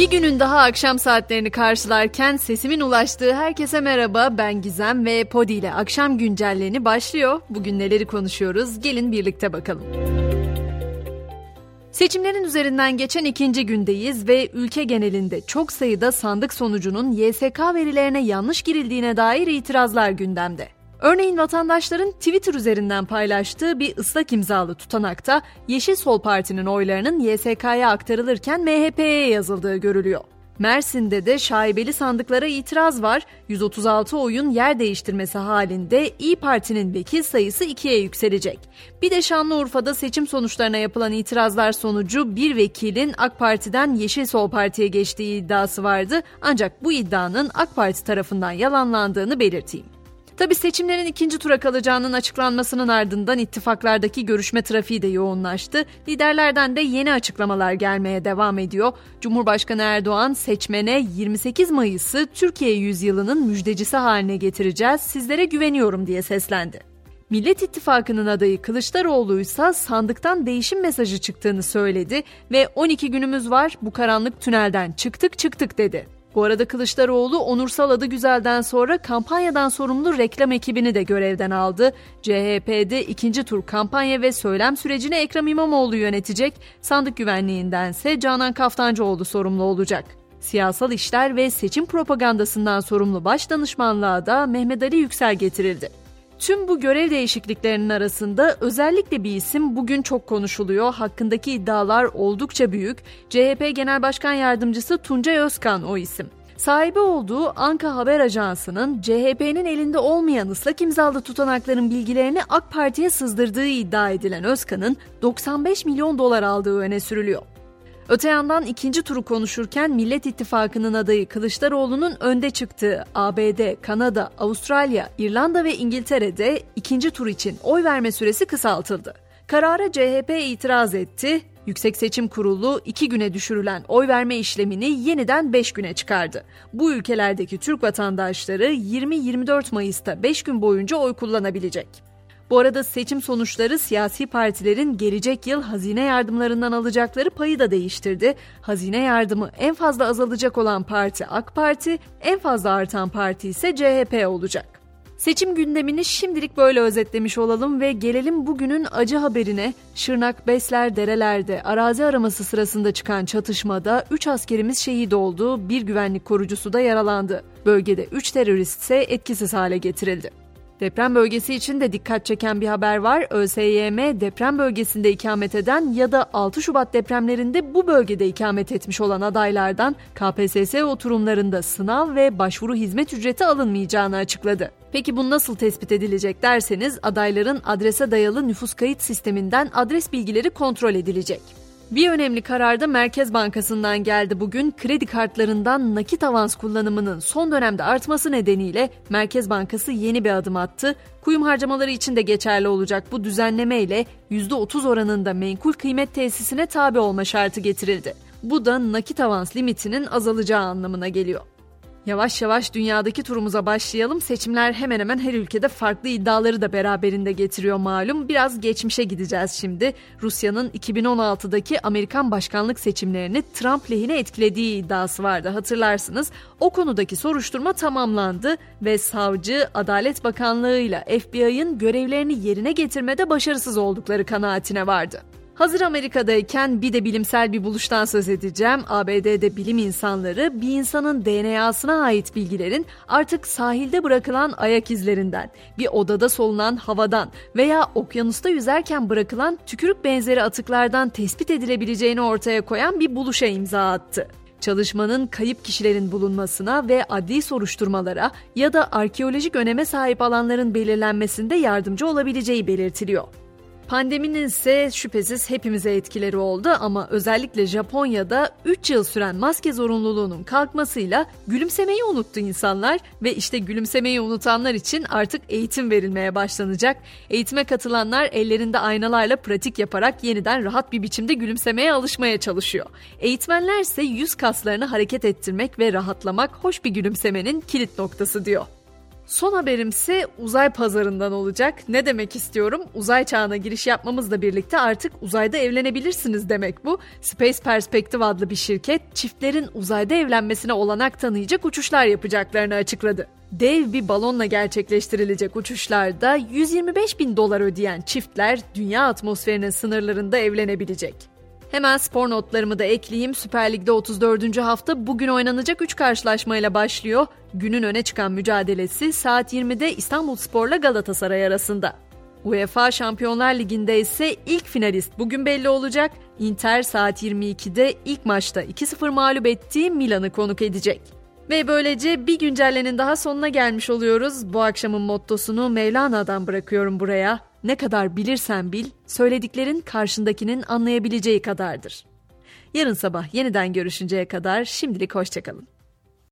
Bir günün daha akşam saatlerini karşılarken sesimin ulaştığı herkese merhaba ben Gizem ve Podi ile akşam güncellerini başlıyor. Bugün neleri konuşuyoruz gelin birlikte bakalım. Seçimlerin üzerinden geçen ikinci gündeyiz ve ülke genelinde çok sayıda sandık sonucunun YSK verilerine yanlış girildiğine dair itirazlar gündemde. Örneğin vatandaşların Twitter üzerinden paylaştığı bir ıslak imzalı tutanakta Yeşil Sol Parti'nin oylarının YSK'ya aktarılırken MHP'ye yazıldığı görülüyor. Mersin'de de şaibeli sandıklara itiraz var. 136 oyun yer değiştirmesi halinde İyi Parti'nin vekil sayısı ikiye yükselecek. Bir de Şanlıurfa'da seçim sonuçlarına yapılan itirazlar sonucu bir vekilin AK Parti'den Yeşil Sol Parti'ye geçtiği iddiası vardı. Ancak bu iddianın AK Parti tarafından yalanlandığını belirteyim. Tabi seçimlerin ikinci tura kalacağının açıklanmasının ardından ittifaklardaki görüşme trafiği de yoğunlaştı. Liderlerden de yeni açıklamalar gelmeye devam ediyor. Cumhurbaşkanı Erdoğan seçmene 28 Mayıs'ı Türkiye yüzyılının müjdecisi haline getireceğiz, sizlere güveniyorum diye seslendi. Millet İttifakı'nın adayı Kılıçdaroğlu ise sandıktan değişim mesajı çıktığını söyledi ve 12 günümüz var bu karanlık tünelden çıktık çıktık dedi. Bu arada Kılıçdaroğlu onursal adı güzelden sonra kampanyadan sorumlu reklam ekibini de görevden aldı. CHP'de ikinci tur kampanya ve söylem sürecini Ekrem İmamoğlu yönetecek, sandık güvenliğindense Canan Kaftancıoğlu sorumlu olacak. Siyasal işler ve seçim propagandasından sorumlu baş danışmanlığa da Mehmet Ali Yüksel getirildi. Tüm bu görev değişikliklerinin arasında özellikle bir isim bugün çok konuşuluyor. Hakkındaki iddialar oldukça büyük. CHP Genel Başkan Yardımcısı Tuncay Özkan o isim. Sahibi olduğu Anka Haber Ajansı'nın CHP'nin elinde olmayan ıslak imzalı tutanakların bilgilerini AK Parti'ye sızdırdığı iddia edilen Özkan'ın 95 milyon dolar aldığı öne sürülüyor. Öte yandan ikinci turu konuşurken Millet İttifakı'nın adayı Kılıçdaroğlu'nun önde çıktığı ABD, Kanada, Avustralya, İrlanda ve İngiltere'de ikinci tur için oy verme süresi kısaltıldı. Karara CHP itiraz etti. Yüksek Seçim Kurulu iki güne düşürülen oy verme işlemini yeniden 5 güne çıkardı. Bu ülkelerdeki Türk vatandaşları 20-24 Mayıs'ta 5 gün boyunca oy kullanabilecek. Bu arada seçim sonuçları siyasi partilerin gelecek yıl hazine yardımlarından alacakları payı da değiştirdi. Hazine yardımı en fazla azalacak olan parti AK Parti, en fazla artan parti ise CHP olacak. Seçim gündemini şimdilik böyle özetlemiş olalım ve gelelim bugünün acı haberine. Şırnak Besler Dereler'de arazi araması sırasında çıkan çatışmada 3 askerimiz şehit oldu, bir güvenlik korucusu da yaralandı. Bölgede 3 terörist ise etkisiz hale getirildi. Deprem bölgesi için de dikkat çeken bir haber var. ÖSYM deprem bölgesinde ikamet eden ya da 6 Şubat depremlerinde bu bölgede ikamet etmiş olan adaylardan KPSS oturumlarında sınav ve başvuru hizmet ücreti alınmayacağını açıkladı. Peki bu nasıl tespit edilecek derseniz adayların adrese dayalı nüfus kayıt sisteminden adres bilgileri kontrol edilecek. Bir önemli karar da Merkez Bankası'ndan geldi bugün. Kredi kartlarından nakit avans kullanımının son dönemde artması nedeniyle Merkez Bankası yeni bir adım attı. Kuyum harcamaları için de geçerli olacak bu düzenleme ile %30 oranında menkul kıymet tesisine tabi olma şartı getirildi. Bu da nakit avans limitinin azalacağı anlamına geliyor. Yavaş yavaş dünyadaki turumuza başlayalım. Seçimler hemen hemen her ülkede farklı iddiaları da beraberinde getiriyor malum. Biraz geçmişe gideceğiz şimdi. Rusya'nın 2016'daki Amerikan başkanlık seçimlerini Trump lehine etkilediği iddiası vardı hatırlarsınız. O konudaki soruşturma tamamlandı ve savcı Adalet Bakanlığı ile FBI'ın görevlerini yerine getirmede başarısız oldukları kanaatine vardı. Hazır Amerika'dayken bir de bilimsel bir buluştan söz edeceğim. ABD'de bilim insanları bir insanın DNA'sına ait bilgilerin artık sahilde bırakılan ayak izlerinden, bir odada solunan havadan veya okyanusta yüzerken bırakılan tükürük benzeri atıklardan tespit edilebileceğini ortaya koyan bir buluşa imza attı çalışmanın kayıp kişilerin bulunmasına ve adli soruşturmalara ya da arkeolojik öneme sahip alanların belirlenmesinde yardımcı olabileceği belirtiliyor. Pandeminin ise şüphesiz hepimize etkileri oldu ama özellikle Japonya'da 3 yıl süren maske zorunluluğunun kalkmasıyla gülümsemeyi unuttu insanlar ve işte gülümsemeyi unutanlar için artık eğitim verilmeye başlanacak. Eğitime katılanlar ellerinde aynalarla pratik yaparak yeniden rahat bir biçimde gülümsemeye alışmaya çalışıyor. Eğitmenler ise yüz kaslarını hareket ettirmek ve rahatlamak hoş bir gülümsemenin kilit noktası diyor. Son haberimse uzay pazarından olacak. Ne demek istiyorum? Uzay çağına giriş yapmamızla birlikte artık uzayda evlenebilirsiniz demek bu. Space Perspective adlı bir şirket çiftlerin uzayda evlenmesine olanak tanıyacak uçuşlar yapacaklarını açıkladı. Dev bir balonla gerçekleştirilecek uçuşlarda 125 bin dolar ödeyen çiftler dünya atmosferinin sınırlarında evlenebilecek. Hemen spor notlarımı da ekleyeyim. Süper Lig'de 34. hafta bugün oynanacak 3 karşılaşmayla başlıyor. Günün öne çıkan mücadelesi saat 20'de İstanbul Spor'la Galatasaray arasında. UEFA Şampiyonlar Ligi'nde ise ilk finalist bugün belli olacak. Inter saat 22'de ilk maçta 2-0 mağlup ettiği Milan'ı konuk edecek. Ve böylece bir güncellenin daha sonuna gelmiş oluyoruz. Bu akşamın mottosunu Mevlana'dan bırakıyorum buraya. Ne kadar bilirsen bil, söylediklerin karşındakinin anlayabileceği kadardır. Yarın sabah yeniden görüşünceye kadar şimdilik hoşçakalın.